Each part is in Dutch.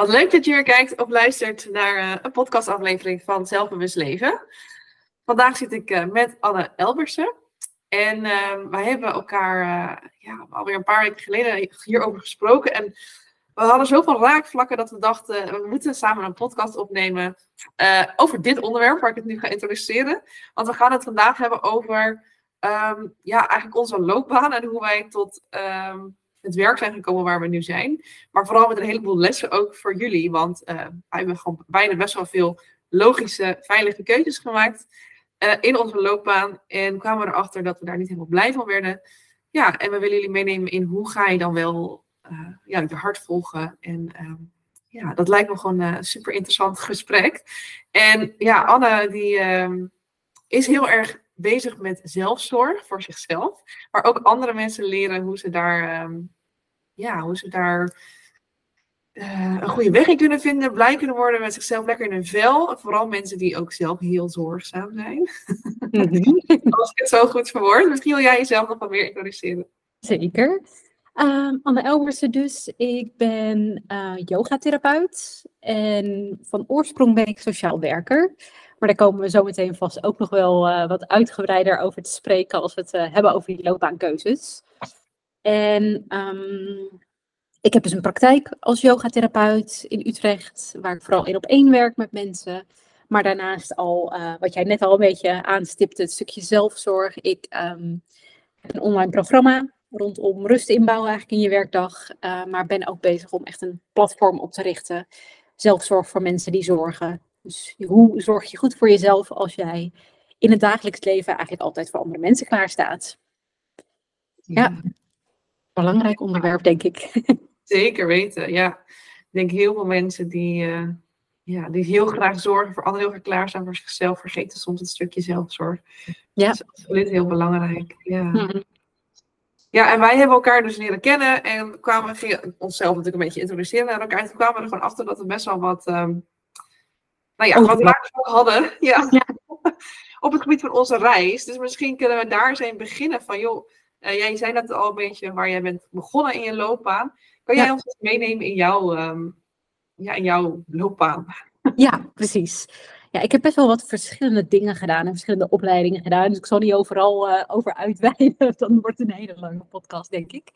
Wat leuk dat je weer kijkt of luistert naar uh, een podcastaflevering van Zelfbewust Leven. Vandaag zit ik uh, met Anne Elbersen. En uh, wij hebben elkaar ja, alweer een paar weken geleden hierover gesproken. En we hadden zoveel raakvlakken dat we dachten, we moeten samen een podcast opnemen over dit onderwerp waar ik het nu ga introduceren. Want we gaan het vandaag hebben over um, ja, eigenlijk onze loopbaan en hoe wij tot um, het werk zijn gekomen waar we nu zijn. Maar vooral met een heleboel lessen ook voor jullie. Want uh, wij hebben gewoon bijna best wel veel logische, veilige keuzes gemaakt uh, in onze loopbaan. En kwamen erachter dat we daar niet helemaal blij van werden. Ja, en we willen jullie meenemen in hoe ga je dan wel uh, ja, je hart volgen. En ja, dat lijkt me gewoon een super interessant gesprek. En ja, Anne die is heel erg bezig met zelfzorg voor zichzelf. Maar ook andere mensen leren hoe ze daar, um, ja, hoe ze daar uh, een goede weg in kunnen vinden. Blij kunnen worden met zichzelf, lekker in hun vel. Vooral mensen die ook zelf heel zorgzaam zijn. Mhm. Als ik het zo goed verwoord. Misschien wil jij jezelf nog wat meer introduceren. Zeker. Uh, Anne Elbersen dus. Ik ben uh, yogatherapeut en van oorsprong ben ik sociaal werker. Maar daar komen we zo meteen vast ook nog wel uh, wat uitgebreider over te spreken als we het uh, hebben over die loopbaankeuzes. En um, ik heb dus een praktijk als yogatherapeut in Utrecht, waar ik vooral één op één werk met mensen. Maar daarnaast al, uh, wat jij net al een beetje aanstipte, het stukje zelfzorg. Ik um, heb een online programma rondom rust inbouwen eigenlijk in je werkdag. maar ben ook bezig om echt een platform op te richten. Zelfzorg voor mensen die zorgen. Dus hoe zorg je goed voor jezelf als jij in het dagelijks leven eigenlijk altijd voor andere mensen klaarstaat? Ja, belangrijk onderwerp, denk ik. Zeker weten, ja. Ik denk heel veel mensen die, uh, ja, die heel graag zorgen voor anderen, heel graag klaarstaan voor zichzelf, vergeten soms het stukje zelfzorg. Ja. Dat is absoluut heel belangrijk. Ja. Ja, en wij hebben elkaar dus leren kennen en kwamen, gingen onszelf natuurlijk een beetje introduceren naar elkaar. En toen kwamen we er gewoon achter dat er best wel wat um, nou ja, wat we hadden ja, op het gebied van onze reis. Dus misschien kunnen we daar eens beginnen van, joh, uh, jij zei net al een beetje waar jij bent begonnen in je loopbaan. Kan jij ons meenemen in jouw, um, ja, in jouw loopbaan? Ja, precies. Ja, ik heb best wel wat verschillende dingen gedaan en verschillende opleidingen gedaan. Dus ik zal niet overal uh, over uitweiden. Dan wordt het een hele lange podcast, denk ik.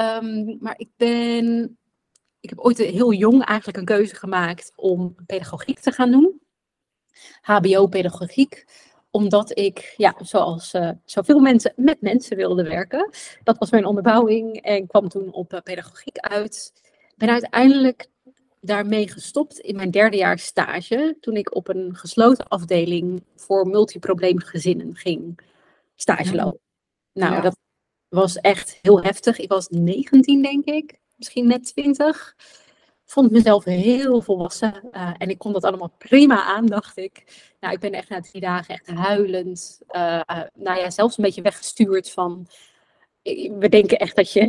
Um, maar ik ben ik heb ooit heel jong eigenlijk een keuze gemaakt om pedagogiek te gaan doen. HBO-pedagogiek omdat ik, ja, zoals uh, zoveel mensen, met mensen wilde werken. Dat was mijn onderbouwing en kwam toen op uh, pedagogiek uit. Ben uiteindelijk daarmee gestopt in mijn derde jaar stage. Toen ik op een gesloten afdeling voor multiprobleemgezinnen ging stage lopen. Nou, dat was echt heel heftig. Ik was 19, denk ik misschien net twintig. Vond mezelf heel volwassen uh, en ik kon dat allemaal prima aan, dacht ik. Nou, ik ben echt na drie dagen echt huilend, uh, uh, nou ja, zelfs een beetje weggestuurd van we denken echt dat je,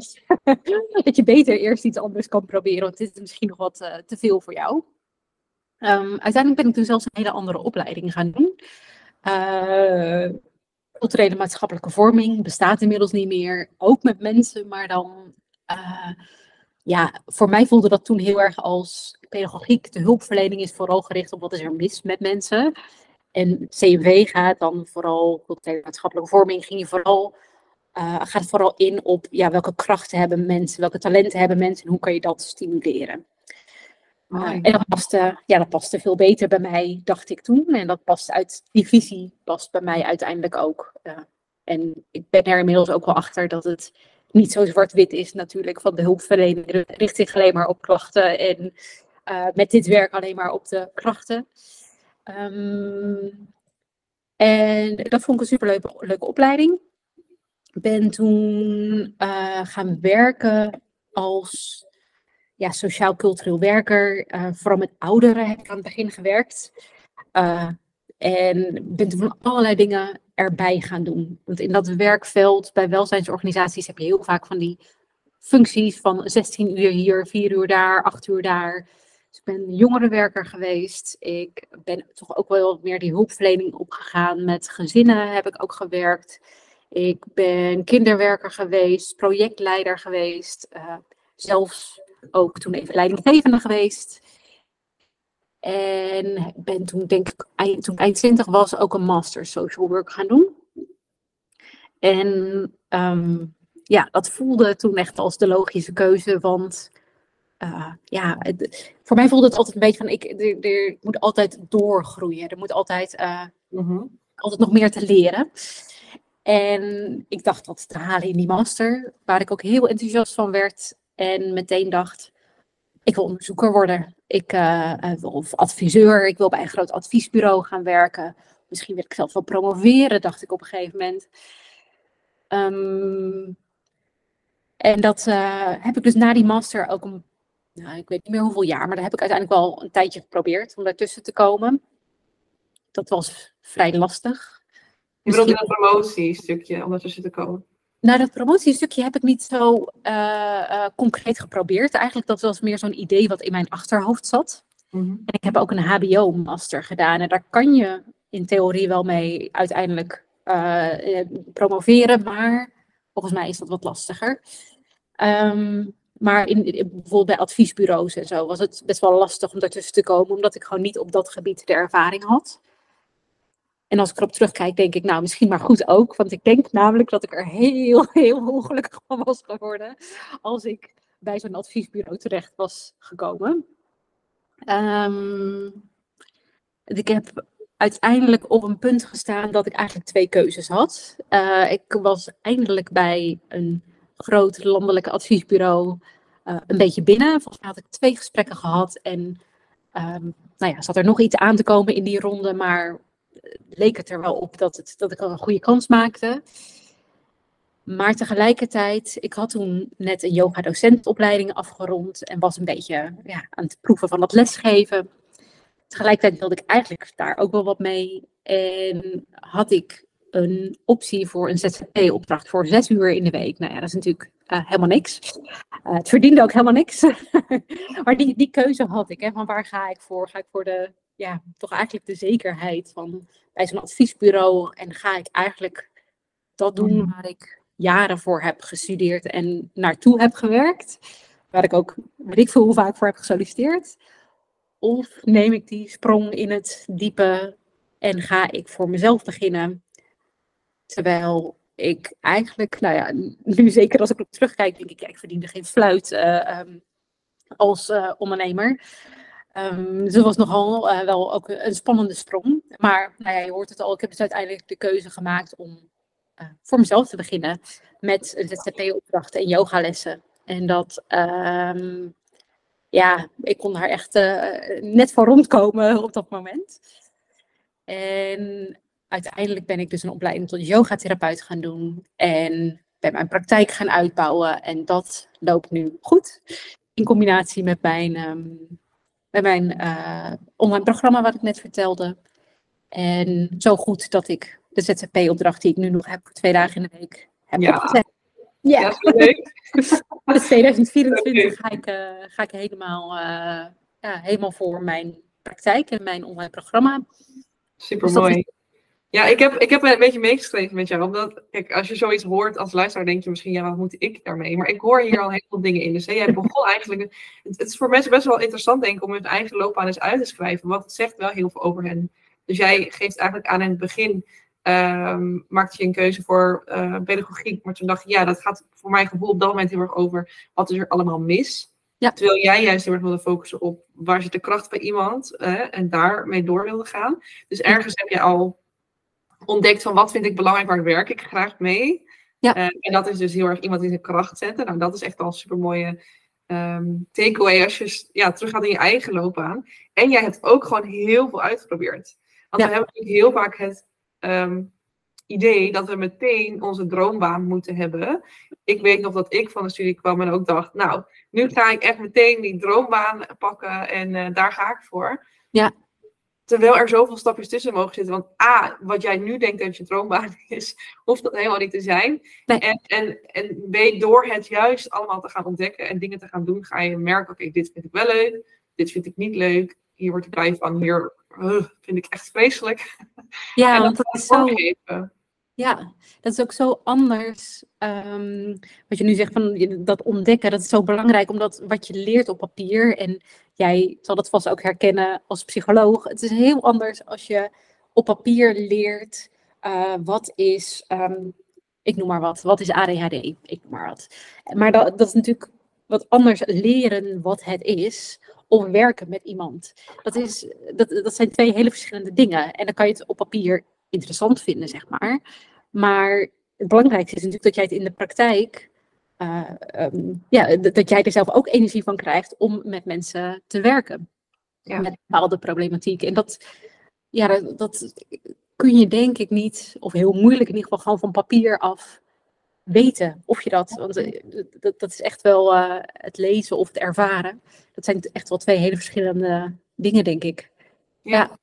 dat je beter eerst iets anders kan proberen, want dit is misschien nog wat te veel voor jou. Um, uiteindelijk ben ik toen zelfs een hele andere opleiding gaan doen. Culturele maatschappelijke vorming bestaat inmiddels niet meer, ook met mensen, maar dan ja, voor mij voelde dat toen heel erg als pedagogiek. De hulpverlening is vooral gericht op wat is er mis met mensen. En CMV gaat dan vooral, de maatschappelijke vorming, ging je vooral, uh, gaat vooral in op ja, welke krachten hebben mensen, welke talenten hebben mensen en hoe kan je dat stimuleren. Uh, en dat paste, ja, dat paste veel beter bij mij, dacht ik toen. En dat past uit die visie, past bij mij uiteindelijk ook. Uh, en ik ben er inmiddels ook wel achter dat het niet zo zwart-wit is natuurlijk van de hulpverlening. richt zich alleen maar op klachten en uh, met dit werk alleen maar op de klachten. Um, en dat vond ik een superleuke leuke opleiding. Ben toen uh, gaan werken als ja, sociaal-cultureel werker. Uh, vooral met ouderen heb ik aan het begin gewerkt. en ben toen van allerlei dingen erbij gaan doen. Want in dat werkveld bij welzijnsorganisaties heb je heel vaak van die functies van 16 uur hier, 4 uur daar, 8 uur daar. Dus ik ben jongerenwerker geweest. Ik ben toch ook wel meer die hulpverlening opgegaan. Met gezinnen heb ik ook gewerkt. Ik ben kinderwerker geweest, projectleider geweest. Uh, zelfs ook toen even leidinggevende geweest. En ben toen, denk ik, eind, toen ik eind 20 was, ook een master social work gaan doen. En ehm, ja, dat voelde toen echt als de logische keuze, want uh, ja, het, voor mij voelde het altijd een beetje van, ik, er, er moet altijd doorgroeien. Er moet altijd, uh, altijd nog meer te leren. En ik dacht dat te halen in die master, waar ik ook heel enthousiast van werd. En meteen dacht, ik wil onderzoeker worden. Ik uh, of adviseur, ik wil bij een groot adviesbureau gaan werken. Misschien wil ik zelf wel promoveren, dacht ik op een gegeven moment. Um, en dat uh, heb ik dus na die master ook een, nou, ik weet niet meer hoeveel jaar, maar daar heb ik uiteindelijk wel een tijdje geprobeerd om daartussen te komen. Dat was vrij lastig. Je bedoelt in een promotiestukje om ertussen te komen? Nou, dat promotiestukje heb ik niet zo uh, uh, concreet geprobeerd. Eigenlijk dat was meer zo'n idee wat in mijn achterhoofd zat. Mm -hmm. En ik heb ook een HBO-master gedaan. En daar kan je in theorie wel mee uiteindelijk uh, promoveren. Maar volgens mij is dat wat lastiger. Um, maar in, in, bijvoorbeeld bij adviesbureaus en zo was het best wel lastig om daartussen te komen. Omdat ik gewoon niet op dat gebied de ervaring had. En als ik erop terugkijk, denk ik, nou, misschien maar goed ook. Want ik denk namelijk dat ik er heel, heel ongelukkig van was geworden. Als ik bij zo'n adviesbureau terecht was gekomen. Um, ik heb uiteindelijk op een punt gestaan dat ik eigenlijk twee keuzes had. Uh, ik was eindelijk bij een groot landelijk adviesbureau uh, een beetje binnen. Volgens mij had ik twee gesprekken gehad. En um, nou ja, zat er nog iets aan te komen in die ronde. Maar leek het er wel op dat, het, dat ik al een goede kans maakte. Maar tegelijkertijd, ik had toen net een yoga-docentopleiding afgerond en was een beetje ja, aan het proeven van dat lesgeven. Tegelijkertijd wilde ik eigenlijk daar ook wel wat mee. En had ik een optie voor een ZZP-opdracht voor zes uur in de week. Nou ja, dat is natuurlijk uh, helemaal niks. Uh, het verdiende ook helemaal niks. maar die, die keuze had ik. Hè, van waar ga ik voor? Ga ik voor de ja, toch eigenlijk de zekerheid van bij zo'n adviesbureau en ga ik eigenlijk dat doen mm. waar ik jaren voor heb gestudeerd en naartoe heb gewerkt, waar ik ook weet ik veel hoe vaak voor heb gesolliciteerd, of neem ik die sprong in het diepe en ga ik voor mezelf beginnen, terwijl ik eigenlijk, nou ja, nu zeker als ik op terugkijk, denk ik, ja, ik verdiende geen fluit uh, um, als uh, ondernemer. Um, dus dat was nogal uh, wel ook een spannende sprong. Maar nou ja, je hoort het al, ik heb dus uiteindelijk de keuze gemaakt om uh, voor mezelf te beginnen met ZZP-opdrachten en yogalessen. En dat, um, ja, ik kon daar echt uh, net van rondkomen op dat moment. En uiteindelijk ben ik dus een opleiding tot yogatherapeut gaan doen. En ben mijn praktijk gaan uitbouwen. En dat loopt nu goed. In combinatie met mijn um, bij mijn uh, online programma wat ik net vertelde. En zo goed dat ik de ZZP-opdracht die ik nu nog heb voor twee dagen in de week heb ja. opgezet. Ja, ja dus 2024 ga ik, uh, ga ik helemaal, uh, ja, helemaal voor mijn praktijk en mijn online programma. Super dus mooi. Ja, ik heb, ik heb een beetje meegeschreven met jou. Omdat, kijk, als je zoiets hoort als luisteraar, denk je misschien, ja, wat moet ik daarmee? Maar ik hoor hier al heel veel dingen in. Dus hè, jij begon eigenlijk, het, het, is voor mensen best wel interessant, denk ik, om hun eigen loopbaan eens uit te schrijven. Want het zegt wel heel veel over hen. Dus jij geeft eigenlijk aan in het begin, um, maakte je een keuze voor uh, pedagogiek. Maar toen dacht je, ja, dat gaat voor mijn gevoel op dat moment heel erg over, wat is er allemaal mis? Ja. Terwijl jij juist heel erg wilde focussen op waar zit de kracht bij iemand uh, en daarmee door wilde gaan. Dus ergens heb je al ontdekt van wat vind ik belangrijk, waar werk ik graag mee. Ja. Uh, en dat is dus heel erg iemand in zijn kracht zetten. Nou, dat is echt al een super mooie um, takeaway als je ja, terug gaat in je eigen loopbaan. En jij hebt ook gewoon heel veel uitgeprobeerd. Want ja. we hebben natuurlijk heel vaak het um, idee dat we meteen onze droombaan moeten hebben. Ik weet nog dat ik van de studie kwam en ook dacht, nou, nu ga ik echt meteen die droombaan pakken en uh, daar ga ik voor. Ja. Terwijl er zoveel stapjes tussen mogen zitten. Want A, wat jij nu denkt dat je droombaan is, hoeft dat helemaal niet te zijn. Nee. En, en, en B, door het juist allemaal te gaan ontdekken en dingen te gaan doen, ga je merken, oké, dit vind ik wel leuk, dit vind ik niet leuk, hier word ik blij van, hier uh, vind ik echt vreselijk. Ja, want dat is zo... Ja, dat is ook zo anders. Um, wat je nu zegt van dat ontdekken, dat is zo belangrijk, omdat wat je leert op papier, en jij zal dat vast ook herkennen als psycholoog, het is heel anders als je op papier leert uh, wat is, um, ik noem maar wat, wat is ADHD, ik noem maar wat. Maar dat, dat is natuurlijk wat anders leren wat het is, of werken met iemand. Dat, is, dat, dat zijn twee hele verschillende dingen. En dan kan je het op papier interessant vinden, zeg maar. Maar het belangrijkste is natuurlijk dat jij het in de praktijk, uh, um, ja, dat jij er zelf ook energie van krijgt om met mensen te werken. Ja. Met bepaalde problematiek. En dat, ja, dat, dat kun je denk ik niet, of heel moeilijk in ieder geval, gewoon van papier af weten of je dat. Want eh, dat, dat is echt wel uh, het lezen of het ervaren. Dat zijn echt wel twee hele verschillende dingen, denk ik. Ja, ja.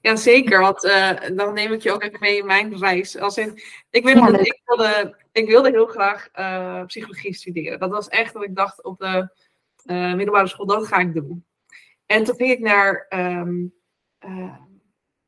Ja zeker. Want uh, dan neem ik je ook even mee in mijn reis. Als in, ik, weet ja, dat ik, wilde, ik wilde heel graag uh, psychologie studeren. Dat was echt dat ik dacht op de uh, middelbare school, dat ga ik doen. En toen ging ik naar um,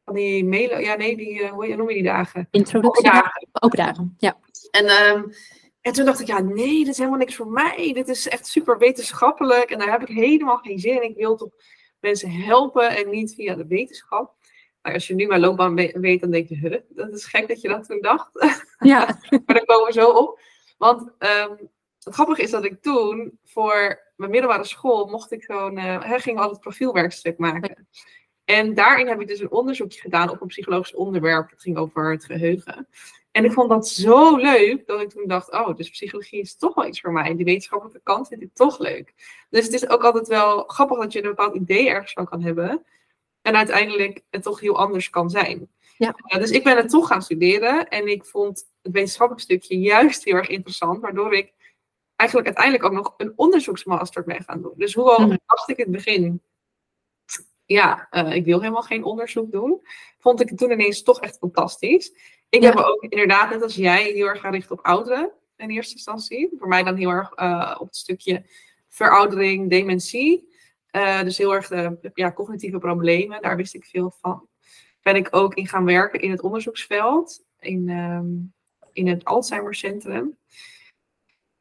van die mailen, ja nee, die, hoe noem je die dagen? Introductie. Open dagen. Open dagen, ja. En um, en toen dacht ik, ja, nee, dit is helemaal niks voor mij. Dit is echt super wetenschappelijk en daar heb ik helemaal geen zin in. Ik wil toch mensen helpen en niet via de wetenschap. Maar als je nu mijn loopbaan weet, dan denk je, huh, dat is gek dat je dat toen dacht. Ja. maar daar komen we zo op. Want um, het grappige is dat ik toen voor mijn middelbare school mocht ik gewoon, uh, ging al het profielwerkstuk maken. En daarin heb ik dus een onderzoekje gedaan op een psychologisch onderwerp. Het ging over het geheugen. En ik vond dat zo leuk dat ik toen dacht, oh, dus psychologie is toch wel iets voor mij. Die wetenschappelijke kant vind ik toch leuk. Dus het is ook altijd wel grappig dat je een bepaald idee ergens van kan hebben. En uiteindelijk het toch heel anders kan zijn. Ja. dus ik ben het toch gaan studeren. En ik vond het wetenschappelijk stukje juist heel erg interessant. Waardoor ik eigenlijk uiteindelijk ook nog een onderzoeksmaster ben gaan doen. Dus hoewel mm. dacht ik in het begin, ja, uh, ik wil helemaal geen onderzoek doen. Vond ik het toen ineens toch echt fantastisch. Ik heb me ook inderdaad, net als jij, heel erg gaan richten op ouderen in eerste instantie. Voor mij dan heel erg uh, op het stukje veroudering, dementie. Uh, dus heel erg de ja, cognitieve problemen, daar wist ik veel van. Ben ik ook in gaan werken in het onderzoeksveld, in, um, in het Alzheimercentrum.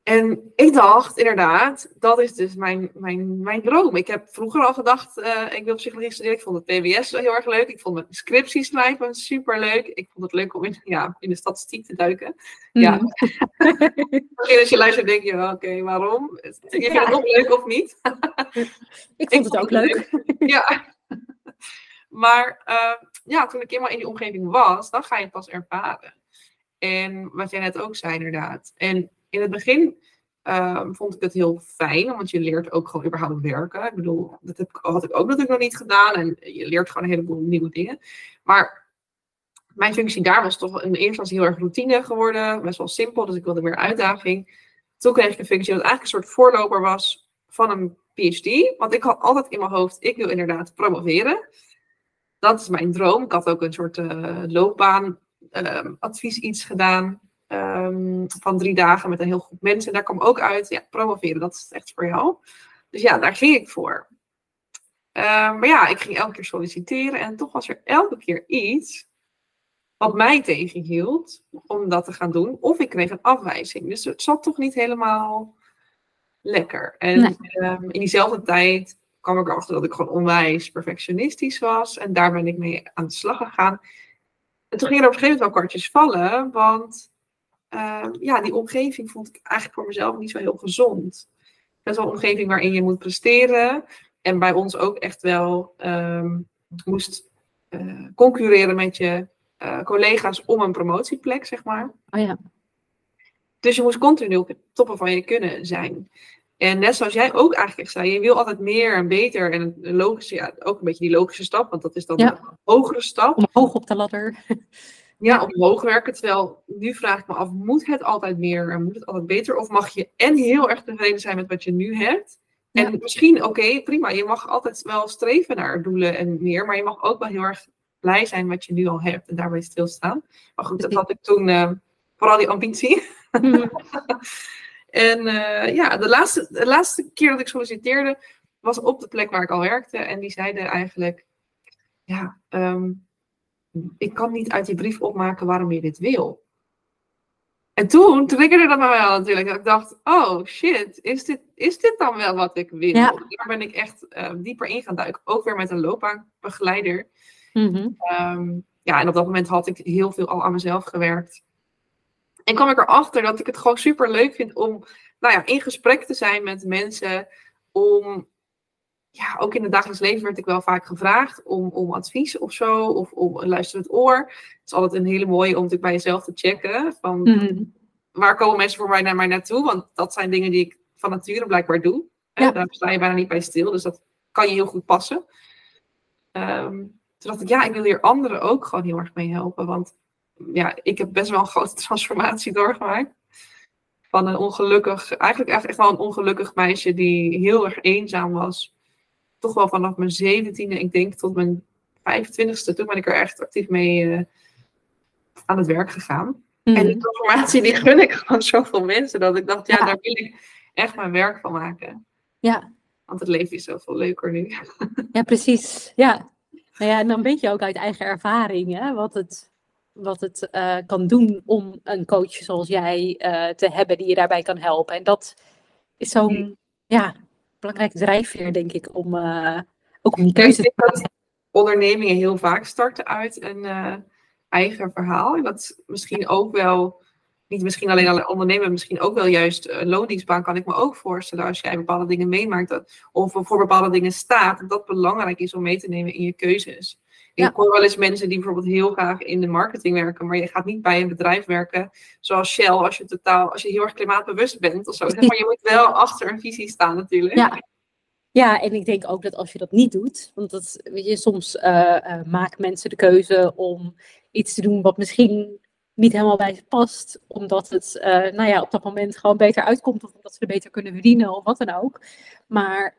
En ik dacht inderdaad, dat is dus mijn, mijn, mijn droom. Ik heb vroeger al gedacht, uh, ik wil psychologie studeren. Ik vond het PBS heel erg leuk. Ik vond mijn scriptie schrijven super leuk. Ik vond het leuk om in, ja, in de statistiek te duiken. Mm. Ja. als je luistert denk je, oké, okay, waarom? Je vindt het nog leuk of niet? ik vond het ook leuk. ja. Maar uh, ja, toen ik eenmaal in die omgeving was, dan ga je het pas ervaren. En wat jij net ook zei inderdaad. En in het begin uh, vond ik het heel fijn, want je leert ook gewoon überhaupt werken. Ik bedoel, dat heb, had ik ook natuurlijk nog niet gedaan en je leert gewoon een heleboel nieuwe dingen. Maar mijn functie daar was toch in de eerste instantie heel erg routine geworden, best wel simpel, dus ik wilde meer uitdaging. Toen kreeg ik een functie dat eigenlijk een soort voorloper was van een PhD, want ik had altijd in mijn hoofd, ik wil inderdaad promoveren. Dat is mijn droom. Ik had ook een soort uh, loopbaanadvies uh, iets gedaan. Ehm, van drie dagen met een heel groep mensen. En daar kwam ook uit, ja, promoveren, dat is echt voor jou. Dus ja, daar ging ik voor. Ehm, maar ja, ik ging elke keer solliciteren en toch was er elke keer iets wat mij tegenhield om dat te gaan doen. Of ik kreeg een afwijzing. Dus het zat toch niet helemaal lekker. En ehm, in diezelfde tijd kwam ik erachter dat ik gewoon onwijs perfectionistisch was. En daar ben ik mee aan de slag gegaan. En toen gingen er op een gegeven moment wel kwartjes vallen, want Ehm, ja, die omgeving vond ik eigenlijk voor mezelf niet zo heel gezond. Is wel een omgeving waarin je moet presteren. En bij ons ook echt wel um, moest uh, concurreren met je uh, collega's om een promotieplek, zeg maar. Oh ja. Dus je moest continu op het toppen van je kunnen zijn. En net zoals jij ook eigenlijk zei, je wil altijd meer en beter. En een logische, ja, ook een beetje die logische stap, want dat is dan een hogere stap. Omhoog op de ladder. ja, omhoog werken. Terwijl nu vraag ik me af, moet het altijd meer en moet het altijd beter? Of mag je en heel erg tevreden zijn met wat je nu hebt? En misschien, oké, prima, je mag altijd wel streven naar doelen en meer, maar je mag ook wel heel erg blij zijn wat je nu al hebt en daarbij stilstaan. Maar goed, dat had ik toen uh, vooral die ambitie. Mhm. en uh, ja, de laatste, de laatste keer dat ik solliciteerde was op de plek waar ik al werkte en die zeiden eigenlijk, ja, um, ik kan niet uit die brief opmaken waarom je dit wil. En toen triggerde dat me wel natuurlijk. Ik dacht, oh shit, is dit, is dit dan wel wat ik wil? Ja. Daar ben ik echt uh, dieper in gaan duiken. Ook weer met een loopbaanbegeleider. Mm -hmm. um, ja, en op dat moment had ik heel veel al aan mezelf gewerkt. En kwam ik erachter dat ik het gewoon super leuk vind om nou ja, in gesprek te zijn met mensen. Om, ja, ook in het dagelijks leven werd ik wel vaak gevraagd om, om advies of zo. Of om een luisterend oor. Het is altijd een hele mooie om natuurlijk bij jezelf te checken. Van, Mm -hmm. Waar komen mensen voor mij naar mij naartoe? Want dat zijn dingen die ik van nature blijkbaar doe. Ja. Daar sta je bijna niet bij stil. Dus dat kan je heel goed passen. Um, toen dacht ik, ja, ik wil hier anderen ook gewoon heel erg mee helpen. Want ja, ik heb best wel een grote transformatie doorgemaakt. Van een ongelukkig, eigenlijk echt wel een ongelukkig meisje die heel erg eenzaam was. Toch wel vanaf mijn zeventiende, ik denk tot mijn 25ste, toen ben ik er echt actief mee uh, aan het werk gegaan. Mm En -hmm. die transformatie die gun ik gewoon zoveel mensen. Dat ik dacht, ja, Ja. daar wil ik echt mijn werk van maken. Ja. Want het leven is zoveel leuker nu. ja, precies. Ja. Nou ja, en dan weet je ook uit eigen ervaring hè, wat het, wat het uh, kan doen om een coach zoals jij uh, te hebben die je daarbij kan helpen. En dat is zo'n ja, belangrijk drijfveer, denk ik, om uh, ook om die keuze te maken. Ondernemingen heel vaak starten uit een uh, eigen verhaal. En dat misschien ook wel, niet misschien alleen al ondernemen, misschien ook wel juist een loondienstbaan kan ik me ook voorstellen als jij bepaalde dingen meemaakt dat, of voor bepaalde dingen staat, dat dat belangrijk is om mee te nemen in je keuzes. Ik hoor wel eens mensen die bijvoorbeeld heel graag in de marketing werken, maar je gaat niet bij een bedrijf werken zoals Shell als je totaal, als je heel erg klimaatbewust bent of zo. Maar je moet wel achter een visie staan natuurlijk. Ja. Ja, en ik denk ook dat als je dat niet doet, want dat, weet je, soms uh, uh, maken mensen de keuze om iets te doen wat misschien niet helemaal bij ze past, omdat het uh, nou ja, op dat moment gewoon beter uitkomt of omdat ze er beter kunnen verdienen of wat dan ook. Maar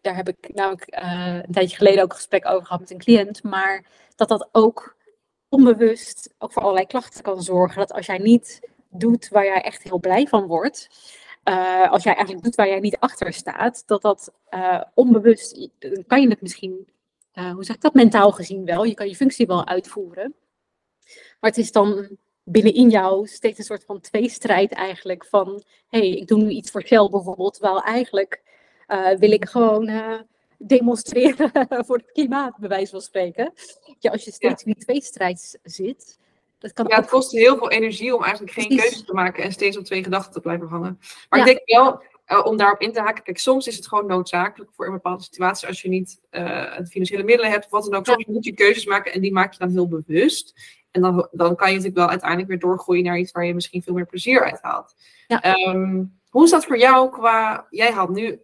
daar heb ik namelijk een tijdje geleden ook een gesprek over gehad met een cliënt, maar dat dat ook onbewust ook voor allerlei klachten kan zorgen. Dat als jij niet doet waar jij echt heel blij van wordt, als jij eigenlijk doet waar jij niet achter staat, dat dat onbewust, dan kan je het misschien, hoe zeg ik dat, mentaal gezien wel, je kan je functie wel uitvoeren. Maar het is dan binnenin jou steeds een soort van tweestrijd eigenlijk van, hé, hey, ik doe nu iets voor Shell bijvoorbeeld, terwijl eigenlijk uh, wil ik gewoon uh, demonstreren voor het klimaat, bij wijze van spreken. Ja, als je steeds ja. in die tweestrijd zit, dat kan ja, het kost heel veel energie om eigenlijk geen Precies. keuze te maken en steeds op twee gedachten te blijven hangen. Maar Ja. ik denk wel, uh, om daarop in te haken, kijk, soms is het gewoon noodzakelijk voor een bepaalde situatie als je niet uh, financiële middelen hebt of wat dan ook. Soms moet je keuzes maken en die maak je dan heel bewust. En dan, dan kan je natuurlijk wel uiteindelijk weer doorgroeien naar iets waar je misschien veel meer plezier uit haalt. Ja. Um, hoe is dat voor jou qua, jij haalt nu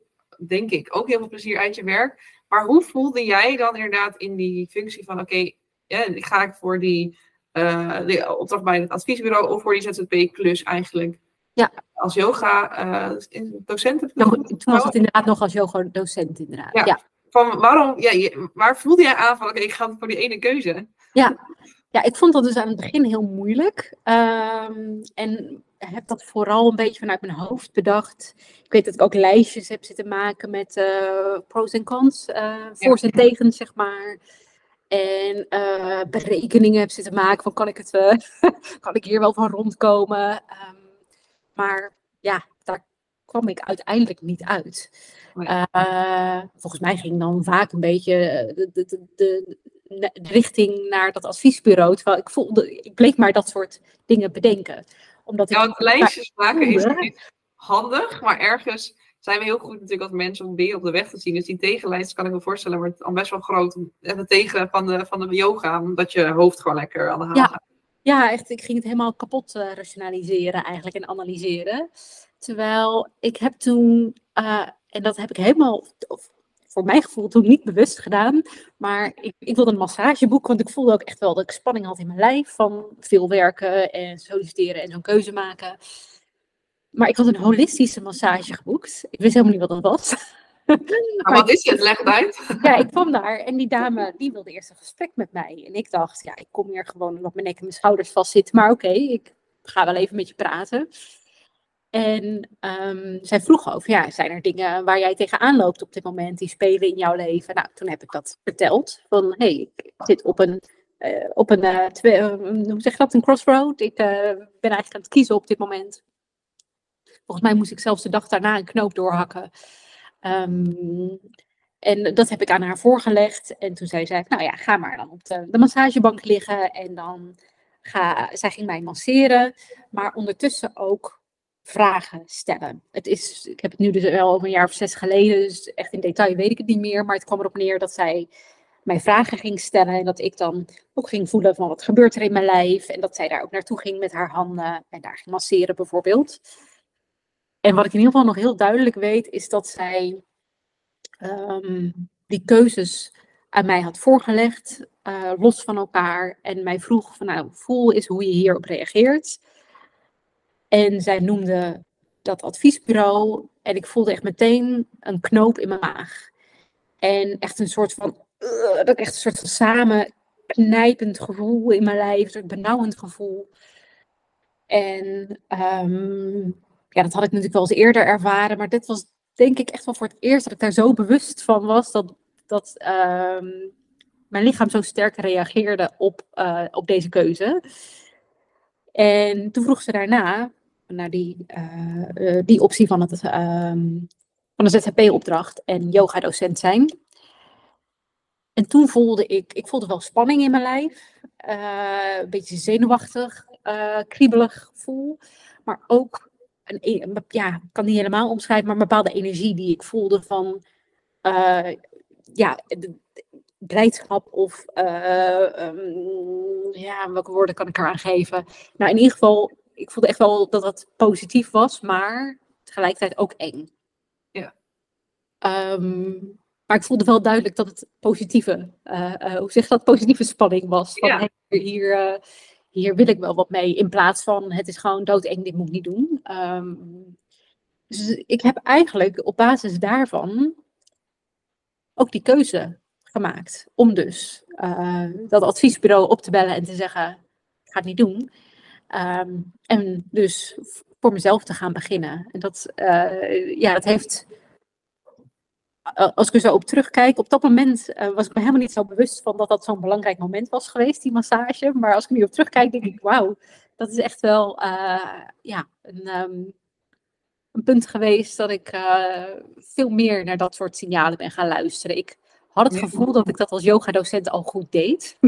denk ik ook heel veel plezier uit je werk. Maar hoe voelde jij dan inderdaad in die functie van oké, okay, ja, ga ik voor die, uh, die opdracht bij het adviesbureau of voor die ZZP-klus eigenlijk? Ja. Als yoga uh, docent? heb Nog, toen was het inderdaad nog als yoga docent inderdaad. Ja. ja. Van waarom, ja, waar voelde jij aan van oké, okay, ik ga voor die ene keuze? Ja. ja, ik vond dat dus aan het begin heel moeilijk. Um, en heb dat vooral een beetje vanuit mijn hoofd bedacht. Ik weet dat ik ook lijstjes heb zitten maken met uh, pros en cons, uh, voor's en tegens, zeg maar. En uh, berekeningen heb zitten maken van kan ik, het, kan ik hier wel van rondkomen. Um, maar ja, daar kwam ik uiteindelijk niet uit. Uh, volgens mij ging dan vaak een beetje de, de, de, de, richting naar dat adviesbureau. Terwijl ik voelde, ik bleef maar dat soort dingen bedenken. Omdat ja, ik lijstjes maken is niet handig, maar ergens zijn we heel goed natuurlijk als mensen om dingen op de weg te zien. Dus die tegenlijst kan ik me voorstellen, wordt al best wel groot. En de tegen van de, van de yoga, omdat je hoofd gewoon lekker aan de haal ja. gaat. Ja, echt. Ik ging het helemaal kapot uh, rationaliseren eigenlijk en analyseren. Terwijl ik heb toen, uh, en dat heb ik helemaal, voor mijn gevoel toen niet bewust gedaan. Maar ik, ik wilde een massageboek, want ik voelde ook echt wel dat ik spanning had in mijn lijf. Van veel werken en solliciteren en zo'n keuze maken. Maar ik had een holistische massage geboekt. Ik wist helemaal niet wat dat was. Maar wat is het? Leg het uit. Ja, ik kwam daar en die dame die wilde eerst een gesprek met mij. En ik dacht, ja, ik kom hier gewoon omdat mijn nek en mijn schouders vastzitten. Maar oké, okay, ik ga wel even met je praten. En um, zij vroeg over, ja, zijn er dingen waar jij tegenaan loopt op dit moment die spelen in jouw leven? Nou, toen heb ik dat verteld. Van, hé, hey, ik zit op een eh, op een, uh, twee, hoe zeg je dat, een crossroad. Ik ben eigenlijk aan het kiezen op dit moment. Volgens mij moest ik zelfs de dag daarna een knoop doorhakken. Ehm, en dat heb ik aan haar voorgelegd. En toen zei zij, nou ja, ga maar dan op de, massagebank liggen. En dan ga, zij ging mij masseren. Maar ondertussen ook vragen stellen. Het is, ik heb het nu dus wel over een jaar of zes geleden, dus echt in detail weet ik het niet meer, maar het kwam erop neer dat zij mij vragen ging stellen en dat ik dan ook ging voelen van wat gebeurt er in mijn lijf en dat zij daar ook naartoe ging met haar handen en daar ging masseren bijvoorbeeld. En wat ik in ieder geval nog heel duidelijk weet is dat zij ehm, die keuzes aan mij had voorgelegd, uh, los van elkaar en mij vroeg van nou voel is hoe je hierop reageert. En zij noemde dat adviesbureau. En ik voelde echt meteen een knoop in mijn maag. En echt een soort van, uh, dat echt een soort van samenknijpend gevoel in mijn lijf, een benauwend gevoel. En um, ja, dat had ik natuurlijk wel eens eerder ervaren, maar dit was denk ik echt wel voor het eerst dat ik daar zo bewust van was dat, dat um, mijn lichaam zo sterk reageerde op, uh, op deze keuze. En toen vroeg ze daarna naar die, uh, die optie van, het, uh, van de ZHP-opdracht en yoga-docent zijn. En toen voelde ik, ik voelde wel spanning in mijn lijf. Een beetje zenuwachtig, kriebelig gevoel. Maar ook, een, e-, ja, ik kan niet helemaal omschrijven, maar een bepaalde energie die ik voelde van, ja, blijdschap of, um, ja, welke woorden kan ik eraan geven? Nou, in ieder geval ik voelde echt wel dat het positief was, maar tegelijkertijd ook eng. Ja. Um, maar ik voelde wel duidelijk dat het positieve, uh, uh, hoe zeg dat, positieve spanning was. Van, ja. hey, hier, hier wil ik wel wat mee, in plaats van het is gewoon doodeng, dit moet ik niet doen. Um, dus ik heb eigenlijk op basis daarvan ook die keuze gemaakt om dus dat adviesbureau op te bellen en te zeggen, ik ga het niet doen. Um, en dus voor mezelf te gaan beginnen. En dat, uh, ja, dat heeft, als ik er zo op terugkijk, op dat moment uh, was ik me helemaal niet zo bewust van dat dat zo'n belangrijk moment was geweest, die massage. Maar als ik nu op terugkijk, denk ik, wauw, dat is echt wel uh, ja, een, um, een, punt geweest dat ik veel meer naar dat soort signalen ben gaan luisteren. Ik had het gevoel dat ik dat als yogadocent al goed deed.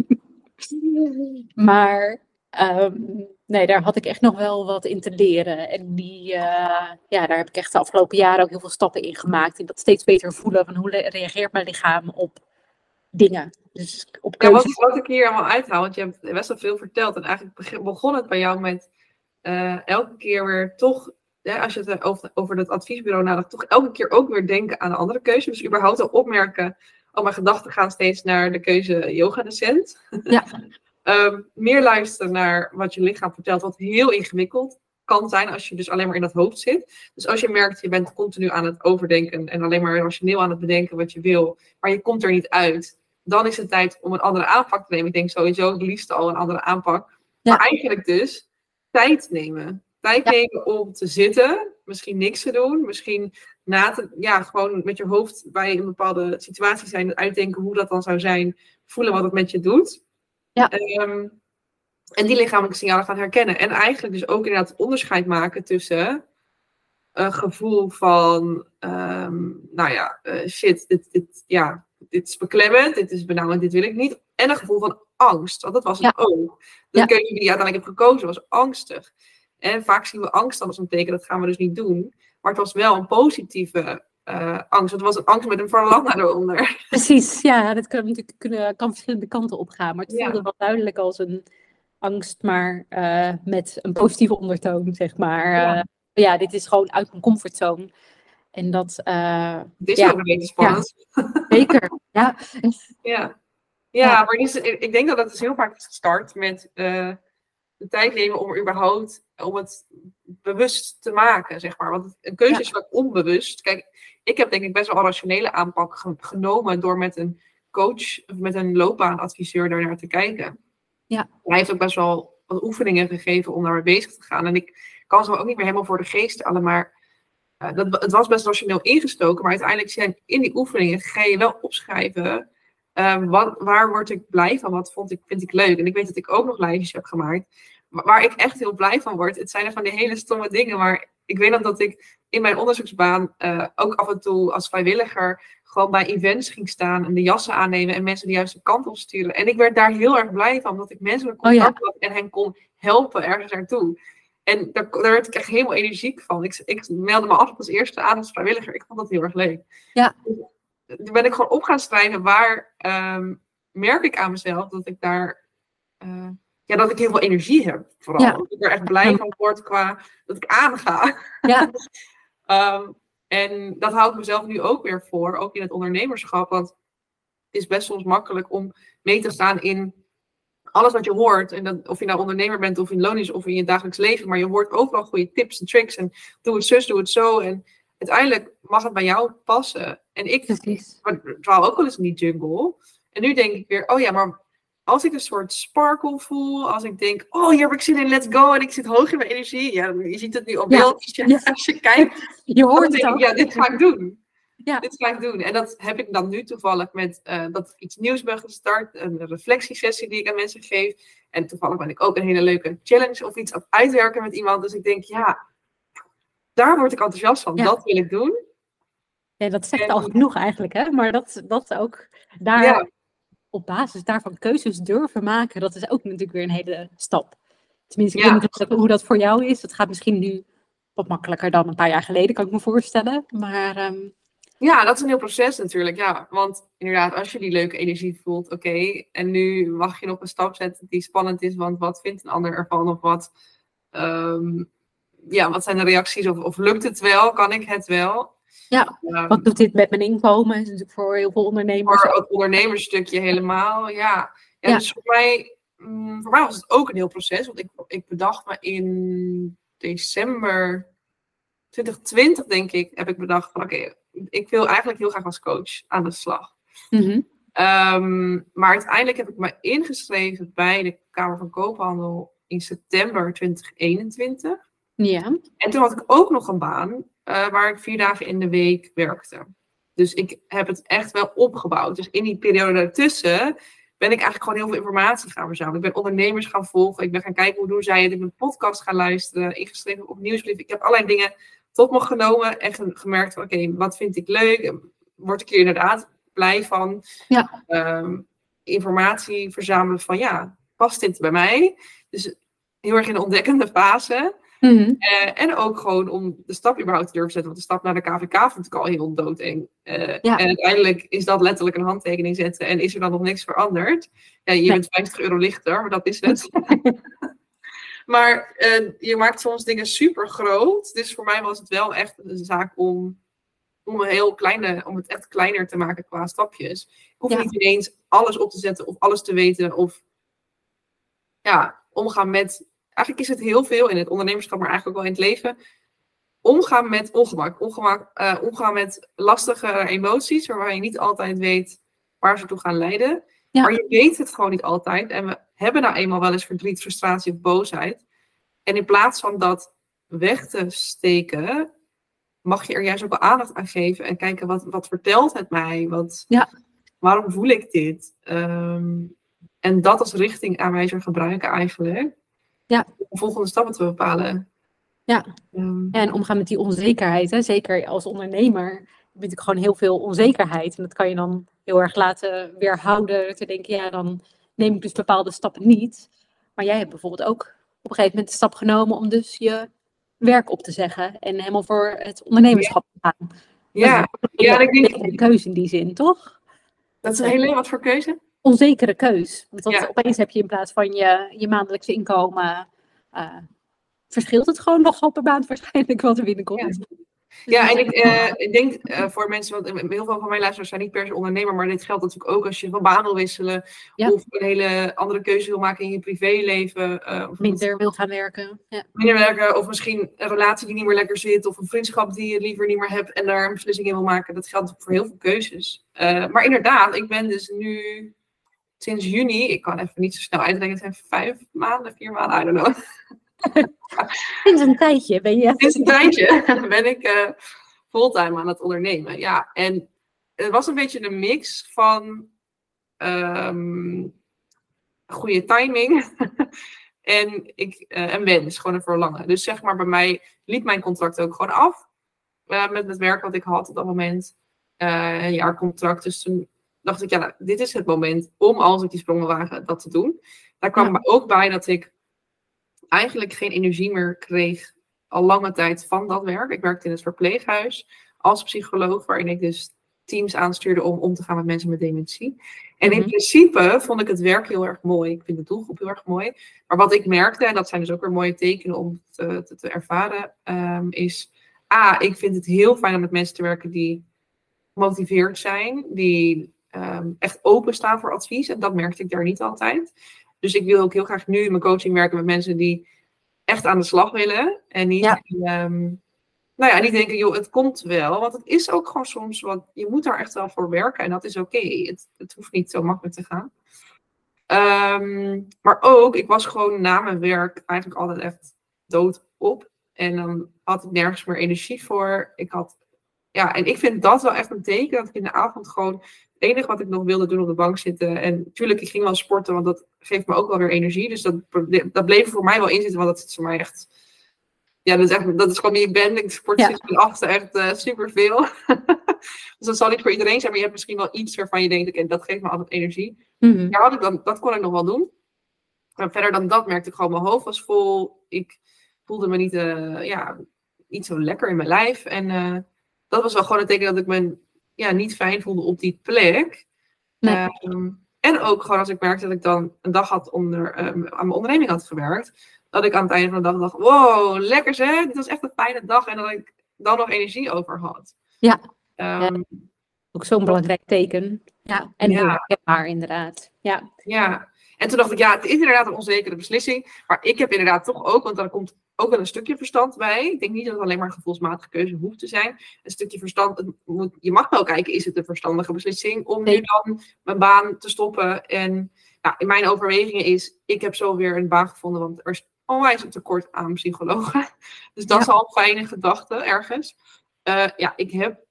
maar um, nee, daar had ik echt nog wel wat in te leren. En die, uh, ja, daar heb ik echt de afgelopen jaren ook heel veel stappen in gemaakt. In dat steeds beter voelen van hoe reageert mijn lichaam op dingen. Dus op ja, wat, wat, ik hier allemaal uithaal, want je hebt best wel veel verteld. En eigenlijk begon het bij jou met uh, elke keer weer toch, ja, als je het over, over dat adviesbureau nadacht, toch elke keer ook weer denken aan de andere keuze. Dus überhaupt al opmerken, oh mijn gedachten gaan steeds naar de keuze yoga-docent. Ja. Um, meer luisteren naar wat je lichaam vertelt, wat heel ingewikkeld kan zijn als je dus alleen maar in dat hoofd zit. Dus als je merkt, je bent continu aan het overdenken en alleen maar rationeel aan het bedenken wat je wil, maar je komt er niet uit, dan is het tijd om een andere aanpak te nemen. Ik denk sowieso het liefst al een andere aanpak. Ja. Maar eigenlijk dus tijd nemen. Tijd ja. nemen om te zitten, misschien niks te doen, misschien na te, ja, gewoon met je hoofd bij een bepaalde situatie zijn, uitdenken hoe dat dan zou zijn, voelen wat het met je doet. Ja. Um, en die lichamelijke signalen gaan herkennen. En eigenlijk dus ook inderdaad onderscheid maken tussen een gevoel van, um, nou ja, uh, shit, dit, dit, ja, dit is beklemmend, dit is benauwend, dit wil ik niet. En een gevoel van angst, want dat was het ja. ook. De ja. keuze die je uiteindelijk hebt gekozen was angstig. En vaak zien we angst dan als een teken, dat gaan we dus niet doen. Maar het was wel een positieve uh, angst. Het was een angst met een verlangen eronder. Precies, ja, dat kan natuurlijk kunnen, kan verschillende kanten opgaan. Maar het voelde ja. wel duidelijk als een angst, maar uh, met een positieve ondertoon, zeg maar. Ja. Uh, ja, dit is gewoon uit mijn comfortzone. En dat. dit is ja. ook een beetje spannend. Zeker, ja. ja. Ja, maar is, ik denk dat het dus heel vaak is gestart met de tijd nemen om überhaupt om het bewust te maken, zeg maar. Want een keuze is vaak onbewust. Kijk, ik heb denk ik best wel een rationele aanpak genomen door met een coach of met een loopbaanadviseur daarnaar te kijken. Ja. Hij heeft ook best wel wat oefeningen gegeven om daarmee bezig te gaan. En ik kan ze ook niet meer helemaal voor de geest halen, maar uh, dat, het was best rationeel ingestoken. Maar uiteindelijk zijn in die oefeningen ga je wel opschrijven Ehm, wat, waar word ik blij van? Wat vond ik, vind ik leuk? En ik weet dat ik ook nog lijstjes heb gemaakt. Waar ik echt heel blij van word. Het zijn er van die hele stomme dingen. Maar ik weet nog dat ik in mijn onderzoeksbaan uh, ook af en toe als vrijwilliger gewoon bij events ging staan en de jassen aannemen en mensen de juiste kant op sturen. En ik werd daar heel erg blij van, dat ik mensen oh, had en hen kon helpen ergens naartoe. En daar, daar, werd ik echt helemaal energiek van. Ik, ik meldde me altijd als eerste aan als vrijwilliger. Ik vond dat heel erg leuk. Ja. Ben ik gewoon op gaan schrijven waar um, merk ik aan mezelf dat ik daar uh, ja, dat ik heel veel energie heb. Vooral. Ja. Dat ik er echt blij van word qua dat ik aanga. Ja. um, en dat hou ik mezelf nu ook weer voor, ook in het ondernemerschap. Want het is best soms makkelijk om mee te gaan in alles wat je hoort. En dat, of je nou ondernemer bent of in loon is of in je dagelijks leven. Maar je hoort overal goede tips en tricks. En doe het zus, doe het zo. En uiteindelijk mag het bij jou passen. En ik dwaal ook wel eens in die jungle. En nu denk ik weer, oh ja, maar als ik een soort sparkle voel, als ik denk, oh hier heb ik zin in, let's go, en ik zit hoog in mijn energie. Ja, je ziet het nu op beeld, ja. als je kijkt. Je hoort het ook. Ja, dit ga ik doen. Ja. Dit ga ik doen. En dat heb ik dan nu toevallig met uh, dat ik iets nieuws ben gestart, een reflectiesessie die ik aan mensen geef. En toevallig ben ik ook een hele leuke challenge of iets aan het uitwerken met iemand. Dus ik denk, ja, daar word ik enthousiast van. Dat wil ik doen. Ja, dat zegt al genoeg eigenlijk, hè? Maar dat, dat ook daar op basis daarvan keuzes durven maken, dat is ook natuurlijk weer een hele stap. Tenminste, ik weet niet hoe dat voor jou is. Dat gaat misschien nu wat makkelijker dan een paar jaar geleden, kan ik me voorstellen. Maar, um... Ja, dat is een heel proces natuurlijk. Ja, want inderdaad, als je die leuke energie voelt, oké. en nu mag je nog een stap zetten die spannend is, want wat vindt een ander ervan? Of wat, um, ja, wat zijn de reacties? Of, of lukt het wel? Kan ik het wel? Ja, ehm, wat doet dit met mijn inkomen? is natuurlijk voor heel veel ondernemers. Voor het ondernemersstukje helemaal, ja. ja, Dus voor mij, mm, voor mij was het ook een heel proces. Want ik, ik bedacht me in december 2020, denk ik, heb ik bedacht van oké, ik wil eigenlijk heel graag als coach aan de slag. Mhm. Ehm, maar uiteindelijk heb ik me ingeschreven bij de Kamer van Koophandel in september 2021. Ja. En toen had ik ook nog een baan uh, waar ik vier dagen in de week werkte. Dus ik heb het echt wel opgebouwd. Dus in die periode daartussen ben ik eigenlijk gewoon heel veel informatie gaan verzamelen. Ik ben ondernemers gaan volgen. Ik ben gaan kijken hoe doen zij het. Ik ben podcast gaan luisteren. Ingeschreven op nieuwsbrief. Ik heb allerlei dingen tot me genomen en gemerkt van oké, wat vind ik leuk? Word ik hier inderdaad blij van? Ja. Um, informatie verzamelen van ja, past dit bij mij? Dus heel erg in de ontdekkende fase. Mhm. Eh, en ook gewoon om de stap überhaupt te durven zetten. Want de stap naar de KVK vond ik al heel doodeng. Uh, En uiteindelijk is dat letterlijk een handtekening zetten. En is er dan nog niks veranderd. Ja, je bent 50 euro lichter, maar dat is het. maar uh, je maakt soms dingen super groot. Dus voor mij was het wel echt een zaak om, om, een heel kleine, om het echt kleiner te maken qua stapjes. Ik hoef niet ineens alles op te zetten of alles te weten. Of ja, omgaan met eigenlijk is het heel veel in het ondernemerschap, maar eigenlijk ook wel in het leven. Omgaan met ongemak. ongemak uh, omgaan met lastige emoties, waarvan je niet altijd weet waar ze toe gaan leiden. Maar je weet het gewoon niet altijd. En we hebben nou eenmaal wel eens verdriet, frustratie of boosheid. En in plaats van dat weg te steken, mag je er juist ook wel aandacht aan geven. En kijken, wat, wat vertelt het mij? Wat, ja. Waarom voel ik dit? Um, en dat als richtingaanwijzer gebruiken eigenlijk ja. om volgende stappen te bepalen. Ja, um, en omgaan met die onzekerheid. Hè? Zeker als ondernemer heb je natuurlijk gewoon heel veel onzekerheid. En dat kan je dan heel erg laten weerhouden. Te denken, ja, dan neem ik dus bepaalde stappen niet. Maar jij hebt bijvoorbeeld ook op een gegeven moment de stap genomen om dus je werk op te zeggen. En helemaal voor het ondernemerschap te gaan. Ja, ja, ik denk... Een keuze in die zin, toch? Dat is een hele, wat voor keuze? Onzekere keus. Want opeens heb je in plaats van je, je maandelijkse inkomen, uh, verschilt het gewoon nogal per maand waarschijnlijk wat er binnenkomt. Ja. en ik, uh, ik denk uh, voor mensen, want heel veel van mijn luisteraars zijn niet per se ondernemer, maar dit geldt natuurlijk ook als je van baan wil wisselen of een hele andere keuze wil maken in je privéleven. Uh, of minder wil gaan werken. Ja. Minder werken, of misschien een relatie die niet meer lekker zit, of een vriendschap die je liever niet meer hebt en daar een beslissing in wil maken. Dat geldt voor heel veel keuzes. maar inderdaad, ik ben dus nu sinds juni, ik kan even niet zo snel uitrekenen, het zijn vijf maanden, vier maanden, I don't know. Sinds een tijdje ben je. Sinds een tijdje ben ik uh, fulltime aan het ondernemen. Ja, en het was een beetje een mix van ehm, goede timing en, ik, uh, en wens, gewoon een verlangen. Dus zeg maar, bij mij liep mijn contract ook gewoon af uh, met het werk wat ik had op dat moment. Een jaarcontract. Dus toen dacht ik, ja, nou, dit is het moment om als ik die sprongen wagen dat te doen. Daar kwam ja. ook bij dat ik eigenlijk geen energie meer kreeg al lange tijd van dat werk. Ik werkte in het verpleeghuis als psycholoog, waarin ik dus teams aanstuurde om om te gaan met mensen met dementie. En in mhm. principe vond ik het werk heel erg mooi. Ik vind de doelgroep heel erg mooi. Maar wat ik merkte, en dat zijn dus ook weer mooie tekenen om te, te, te ervaren, um, is A, ik vind het heel fijn om met mensen te werken die gemotiveerd zijn, die um, echt openstaan voor advies. En dat merkte ik daar niet altijd. Dus ik wil ook heel graag nu in mijn coaching werken met mensen die echt aan de slag willen. En niet, ja. um, nou ja, niet denken, joh, het komt wel. Want het is ook gewoon soms, wat je moet daar echt wel voor werken. En dat is oké. Okay. Het, het, hoeft niet zo makkelijk te gaan. Um, maar ook, ik was gewoon na mijn werk eigenlijk altijd echt dood op. En dan had ik nergens meer energie voor. Ik had, ja, en ik vind dat wel echt een teken dat ik in de avond gewoon het enige wat ik nog wilde doen op de bank zitten. En natuurlijk, ik ging wel sporten, want dat geeft me ook wel weer energie. Dus dat, dat bleef voor mij wel inzitten, want dat is voor mij echt. Ja, dat is, echt, dat is gewoon wie ik ben. Ik sport sinds mijn achtste echt uh, superveel. dus dat zal niet voor iedereen zijn, maar je hebt misschien wel iets waarvan je denkt, oké, dat geeft me altijd energie. Mm -hmm. ja, had ik dan, dat kon ik nog wel doen. Maar verder dan dat merkte ik gewoon, mijn hoofd was vol. Ik voelde me niet, uh, ja, niet zo lekker in mijn lijf. En uh, dat was wel gewoon een teken dat ik me ja, niet fijn voelde op die plek. Nee. Um, en ook gewoon als ik merkte dat ik dan een dag had onder, um, aan mijn onderneming had gewerkt. Dat ik aan het einde van de dag dacht, wow, lekker zeg. Dit was echt een fijne dag. En dat ik dan nog energie over had. Ja. Um, ja. Ook zo'n belangrijk teken. Ja, en ja. herkenbaar inderdaad. Ja. ja, en toen dacht ik, ja, het is inderdaad een onzekere beslissing. Maar ik heb inderdaad toch ook, want daar komt ook wel een stukje verstand bij. Ik denk niet dat het alleen maar een gevoelsmatige keuze hoeft te zijn. Een stukje verstand, moet, je mag wel kijken, is het een verstandige beslissing om nu dan mijn baan te stoppen? En nou, in mijn overwegingen is, ik heb zo weer een baan gevonden, want er is onwijs een tekort aan psychologen. Dus dat ja. is al een fijne gedachte ergens. Uh, ja, ik heb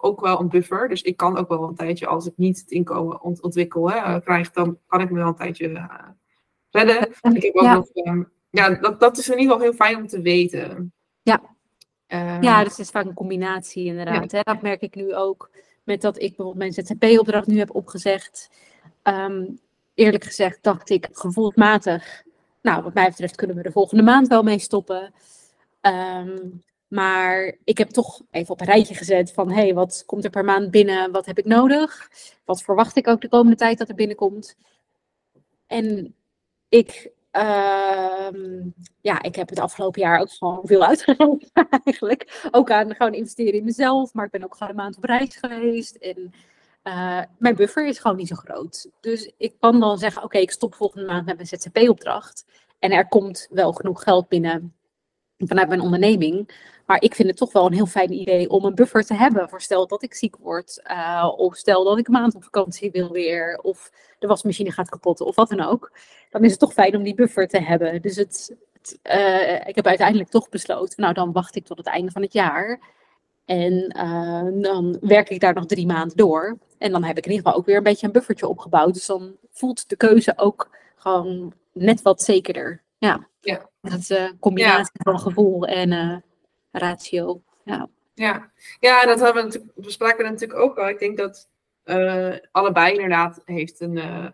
ook wel een buffer. Dus ik kan ook wel een tijdje, als ik niet het inkomen ont ontwikkel, hè, krijg, dan kan ik me wel een tijdje uh, redden. Ik heb ook ja. nog um, ja, dat, dat is in ieder geval heel fijn om te weten. Ja, uh, ja dus het is vaak een combinatie inderdaad. Ja. Hè? Dat merk ik nu ook met dat ik bijvoorbeeld mijn ZZP-opdracht nu heb opgezegd. Um, eerlijk gezegd dacht ik gevoelsmatig, nou wat mij betreft kunnen we de volgende maand wel mee stoppen. Um, maar ik heb toch even op een rijtje gezet van, hé, hey, wat komt er per maand binnen? Wat heb ik nodig? Wat verwacht ik ook de komende tijd dat er binnenkomt? En ik Um, ja, ik heb het afgelopen jaar ook gewoon veel uitgegeven eigenlijk. Ook aan gewoon investeren in mezelf. Maar ik ben ook gewoon een maand op reis geweest. En uh, mijn buffer is gewoon niet zo groot. Dus ik kan dan zeggen, oké, ik stop volgende maand met mijn ZZP-opdracht. En er komt wel genoeg geld binnen vanuit mijn onderneming. Maar ik vind het toch wel een heel fijn idee om een buffer te hebben. Voor stel dat ik ziek word. Uh, of stel dat ik een maand op vakantie wil weer. Of de wasmachine gaat kapot. Of wat dan ook. Dan is het toch fijn om die buffer te hebben. Dus het, uh, ik heb uiteindelijk toch besloten. Nou, dan wacht ik tot het einde van het jaar. En uh, dan werk ik daar nog drie maanden door. En dan heb ik in ieder geval ook weer een beetje een buffertje opgebouwd. Dus dan voelt de keuze ook gewoon net wat zekerder. Ja. ja. Dat is een combinatie ja. van gevoel en uh, ratio. Ja. Ja. ja, dat hebben we bespraken we natuurlijk ook al. Ik denk dat uh, allebei inderdaad heeft een, uh,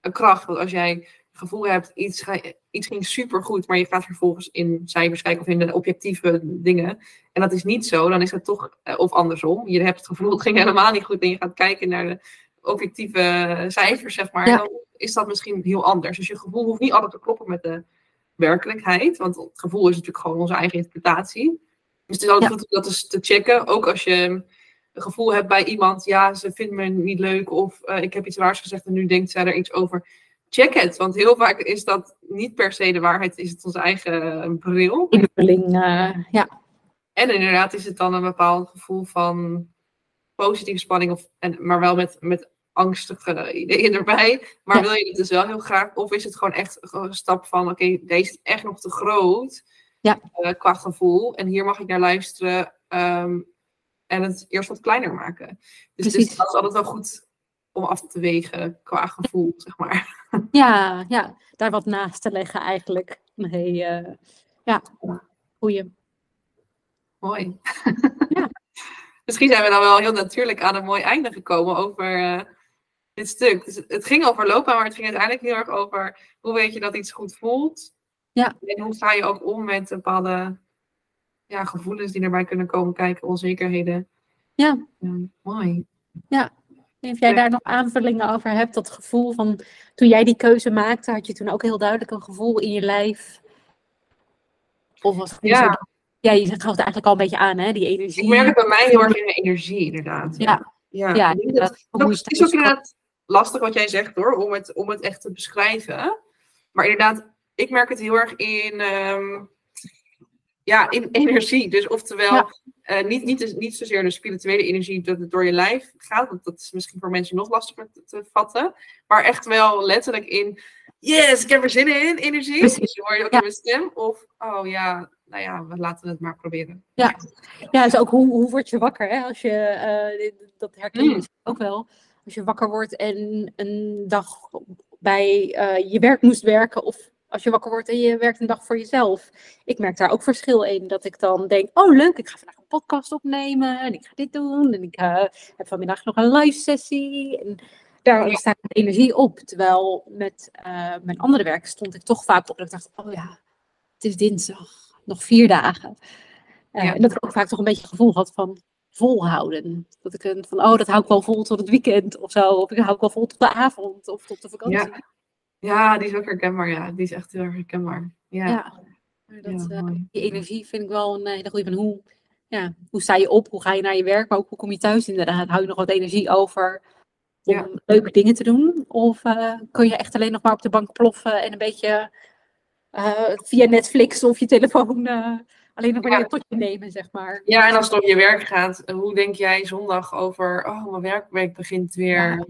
een kracht. Want als jij het gevoel hebt, iets, iets ging supergoed, maar je gaat vervolgens in cijfers kijken of in de objectieve dingen. En dat is niet zo, dan is het toch, of andersom. Je hebt het gevoel, het ging helemaal niet goed en je gaat kijken naar de objectieve cijfers, zeg maar. Ja. Dan is dat misschien heel anders. Dus je gevoel hoeft niet altijd te kloppen met de werkelijkheid. Want het gevoel is natuurlijk gewoon onze eigen interpretatie. Dus het is altijd ja. goed om dat eens te checken. Ook als je een gevoel hebt bij iemand, ja, ze vindt me niet leuk of uh, ik heb iets raars gezegd en nu denkt zij er iets over. Check het, want heel vaak is dat niet per se de waarheid, is het onze eigen bril. Invulling, uh, ja. En inderdaad is het dan een bepaald gevoel van positieve spanning, of, en, maar wel met, met angstige ideeën erbij. Maar ja. wil je het dus wel heel graag? Of is het gewoon echt een stap van: oké, okay, deze is echt nog te groot ja. uh, qua gevoel. En hier mag ik naar luisteren um, en het eerst wat kleiner maken. Dus, dus dat is altijd wel goed om af te wegen qua gevoel, zeg maar. Ja, ja, daar wat naast te leggen eigenlijk. Nee, eh, ja, goeie. Mooi. Ja. Misschien zijn we dan wel heel natuurlijk aan een mooi einde gekomen over uh, dit stuk. Dus het ging over lopen, maar het ging uiteindelijk heel erg over hoe weet je dat iets goed voelt. Ja. En hoe ga je ook om met bepaalde ja, gevoelens die erbij kunnen komen kijken, onzekerheden. Ja. mooi. Ja. Of jij daar nog aanvullingen over hebt, dat gevoel van toen jij die keuze maakte, had je toen ook heel duidelijk een gevoel in je lijf? Of was het ja. zo? Ja, je gaf het eigenlijk al een beetje aan, hè, die energie. Ik merk het bij mij heel erg in mijn energie, inderdaad. Ja, ja. ja, dat, is ook inderdaad lastig wat jij zegt hoor, om het, om het echt te beschrijven. Maar inderdaad, ik merk het heel erg in, ehm, ja, in energie. Dus oftewel, uh, niet, niet, niet zozeer de spirituele energie dat het door je lijf gaat. Want dat is misschien voor mensen nog lastiger te, te vatten. Maar echt wel letterlijk in, yes, ik heb er zin in, energie. Dus je hoor je ook in mijn stem. Of, oh ja, nou ja, we laten het maar proberen. Ja, ja dus ook hoe, hoe word je wakker? Hè? Als je, uh, dat herken je mm. ook wel. Als je wakker wordt en een dag bij uh, je werk moest werken of als je wakker wordt en je werkt een dag voor jezelf. Ik merk daar ook verschil in. Dat ik dan denk, oh leuk, ik ga vandaag een podcast opnemen. En ik ga dit doen. En ik uh, heb vanmiddag nog een live sessie. En daar staat energie op. Terwijl met uh, mijn andere werk stond ik toch vaak op. Dat ik dacht, oh ja, het is dinsdag. Nog vier dagen. Uh, ja. En dat ik ook vaak toch een beetje het gevoel had van volhouden. Dat ik een, van, oh, dat hou ik wel vol tot het weekend of zo. Of ik hou ik wel vol tot de avond of tot de vakantie. Ja. Ja, die is ook herkenbaar. Ja, die is echt heel erg herkenbaar. Ja, ja. Dat, uh, die energie vind ik wel een hele goede. Van hoe, ja, hoe sta je op? Hoe ga je naar je werk? Maar ook hoe kom je thuis inderdaad? Hou je nog wat energie over om leuke dingen te doen? Of uh, kun je echt alleen nog maar op de bank ploffen en een beetje uh, via Netflix of je telefoon alleen nog maar ja. tot je nemen, zeg maar? Ja, en als het om je werk gaat, hoe denk jij zondag over, oh, mijn werkweek begint weer?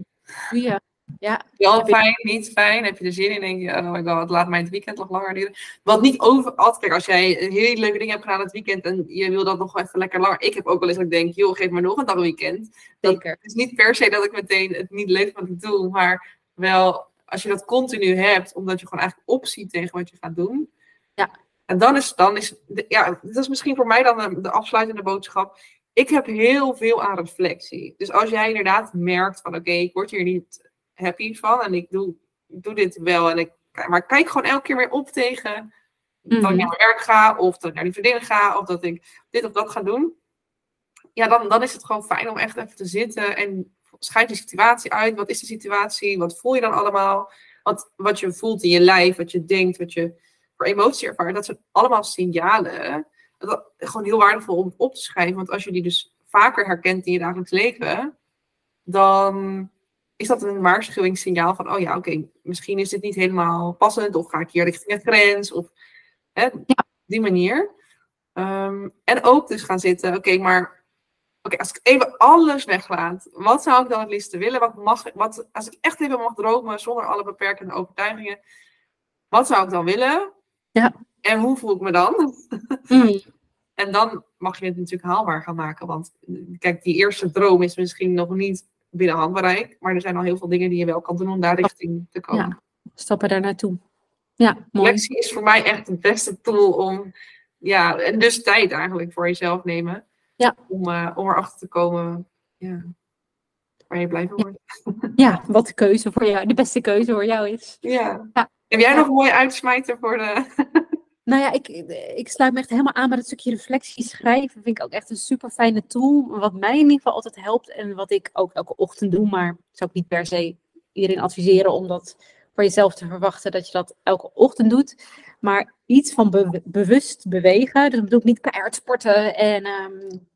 Ja. Ja. Wel fijn, niet fijn. Heb je er zin in? Denk je, oh my god, laat mij het weekend nog langer duren. Wat niet over, altijd, kijk, als jij hele leuke dingen hebt gedaan het weekend en je wil dat nog even lekker langer. Ik heb ook wel eens dat ik denk, joh, geef me nog een dag weekend. Zeker. Het is niet per se dat ik meteen het niet leuk wat ik doe, maar wel als je dat continu hebt, omdat je gewoon eigenlijk opziet tegen wat je gaat doen. Ja. En dan is, dan is, ja, dat is misschien voor mij dan de, de afsluitende boodschap. Ik heb heel veel aan reflectie. Dus als jij inderdaad merkt van, oké, ik word hier niet happy van. En ik doe, ik doe dit wel. En ik, maar ik kijk gewoon elke keer weer op tegen dat ik naar mijn werk ga. Of dat ik naar die vriendinnen ga. Of dat ik dit of dat ga doen. Ja, dan, dan is het gewoon fijn om echt even te zitten. En schrijf de situatie uit. Wat is de situatie? Wat voel je dan allemaal? Wat, wat je voelt in je lijf. Wat je denkt. Wat je voor emotie ervaart. Dat zijn allemaal signalen. Dat is gewoon heel waardevol om op te schrijven. Want als je die dus vaker herkent in je dagelijks leven. Dan is dat een waarschuwingssignaal van, oh ja, oké, misschien is dit niet helemaal passend, of ga ik hier richting het grens, of hè, ja. die manier. Um, en ook dus gaan zitten, oké, maar oké, als ik even alles weglaat, wat zou ik dan het liefste willen? Wat mag, wat, als ik echt even mag dromen zonder alle beperkende overtuigingen, wat zou ik dan willen? Ja. En hoe voel ik me dan? Mm. en dan mag je het natuurlijk haalbaar gaan maken, want kijk, die eerste droom is misschien nog niet binnen handbereik. Maar er zijn al heel veel dingen die je wel kan doen om daar richting te komen. Ja, stappen daar naartoe. Ja, mooi. Is voor mij echt het beste tool om, ja, en dus tijd eigenlijk voor jezelf nemen. Ja. Om, uh, om erachter te komen, ja, waar je blij van wordt. Ja, wat de keuze voor jou, de beste keuze voor jou is. Ja. ja. Heb jij nog een mooie uitsmijter voor de... Nou ja, ik, ik sluit me echt helemaal aan bij het stukje reflectie schrijven. Vind ik ook echt een super fijne tool. Wat mij in ieder geval altijd helpt en wat ik ook elke ochtend doe. Maar zou ik niet per se iedereen adviseren om dat voor jezelf te verwachten dat je dat elke ochtend doet. Maar iets van bewust bewegen. Dus bedoel ik niet keihard sporten en um,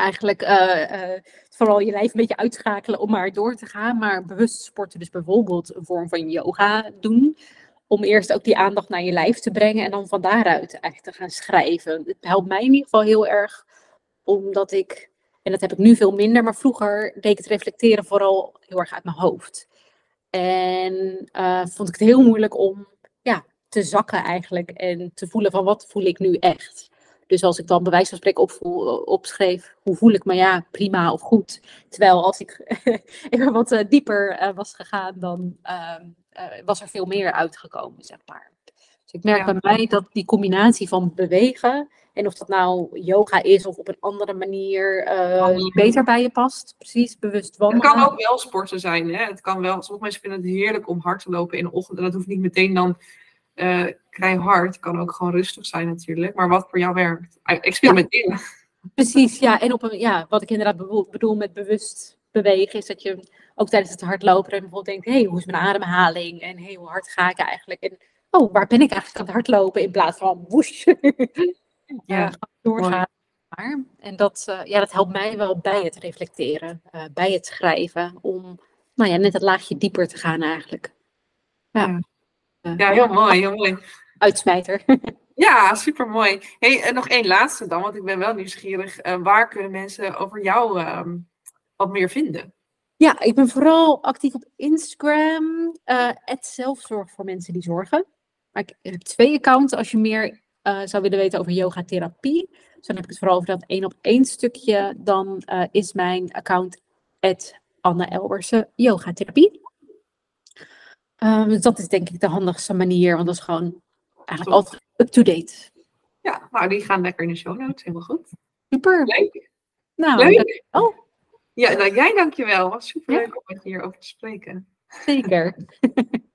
eigenlijk uh, uh, vooral je lijf een beetje uitschakelen om maar door te gaan. Maar bewust sporten, dus bijvoorbeeld een vorm van yoga doen om eerst ook die aandacht naar je lijf te brengen en dan van daaruit eigenlijk te gaan schrijven. Het helpt mij in ieder geval heel erg, omdat ik, en dat heb ik nu veel minder, maar vroeger deed ik het reflecteren vooral heel erg uit mijn hoofd. En uh, vond ik het heel moeilijk om ja, te zakken eigenlijk en te voelen van wat voel ik nu echt. Dus als ik dan bij wijze van spreken opvoel, opschreef, hoe voel ik me? Ja, prima of goed. Terwijl als ik even wat eh, dieper eh, was gegaan, dan ehm, eh, was er veel meer uitgekomen, zeg maar. Dus ik merk Ja. bij mij dat die combinatie van bewegen, en of dat nou yoga is of op een andere manier beter bij je past, precies, bewust Het wandelen. kan ook wel sporten zijn. Hè? Het kan wel, sommige mensen vinden het heerlijk om hard te lopen in de ochtend. En dat hoeft niet meteen dan eh hard. Het kan ook gewoon rustig zijn natuurlijk. Maar wat voor jou werkt. Ah, Experimenteren. Precies, ja. En op een, ja, wat ik inderdaad bedoel, met bewust bewegen, is dat je ook tijdens het hardlopen en bijvoorbeeld denkt, hé, hey, hoe is mijn ademhaling? En hey, hoe hard ga ik eigenlijk? En oh, waar ben ik eigenlijk aan het hardlopen? In plaats van woesh. Ja, ja, doorgaan. Maar. En dat, eh, ja, dat helpt mij wel bij het reflecteren, eh, bij het schrijven, om nou ja, net het laagje dieper te gaan eigenlijk. Ja, Ja. Eh, Ja, heel mooi, heel mooi. uitsmijter. Ja, super mooi. Hey, en nog één laatste dan, want ik ben wel nieuwsgierig. Eh, waar kunnen mensen over jou ehm, wat meer vinden? Ja, ik ben vooral actief op Instagram. eh zelfzorg voor mensen die zorgen. Maar ik heb twee accounts als je meer zou willen weten over yogatherapie. Dus dan heb ik het vooral over dat één op één stukje. Dan is mijn account Anne Elbersen yogatherapie. Eh, dus dat is denk ik de handigste manier, want dat is gewoon eigenlijk Top. altijd up-to-date. Ja, nou, die gaan lekker in de show notes. Helemaal goed. Super. Leuk. Nou, Leuk. dankjewel. Ja, nou, jij dankjewel. Was super leuk om met je hierover te spreken. Zeker.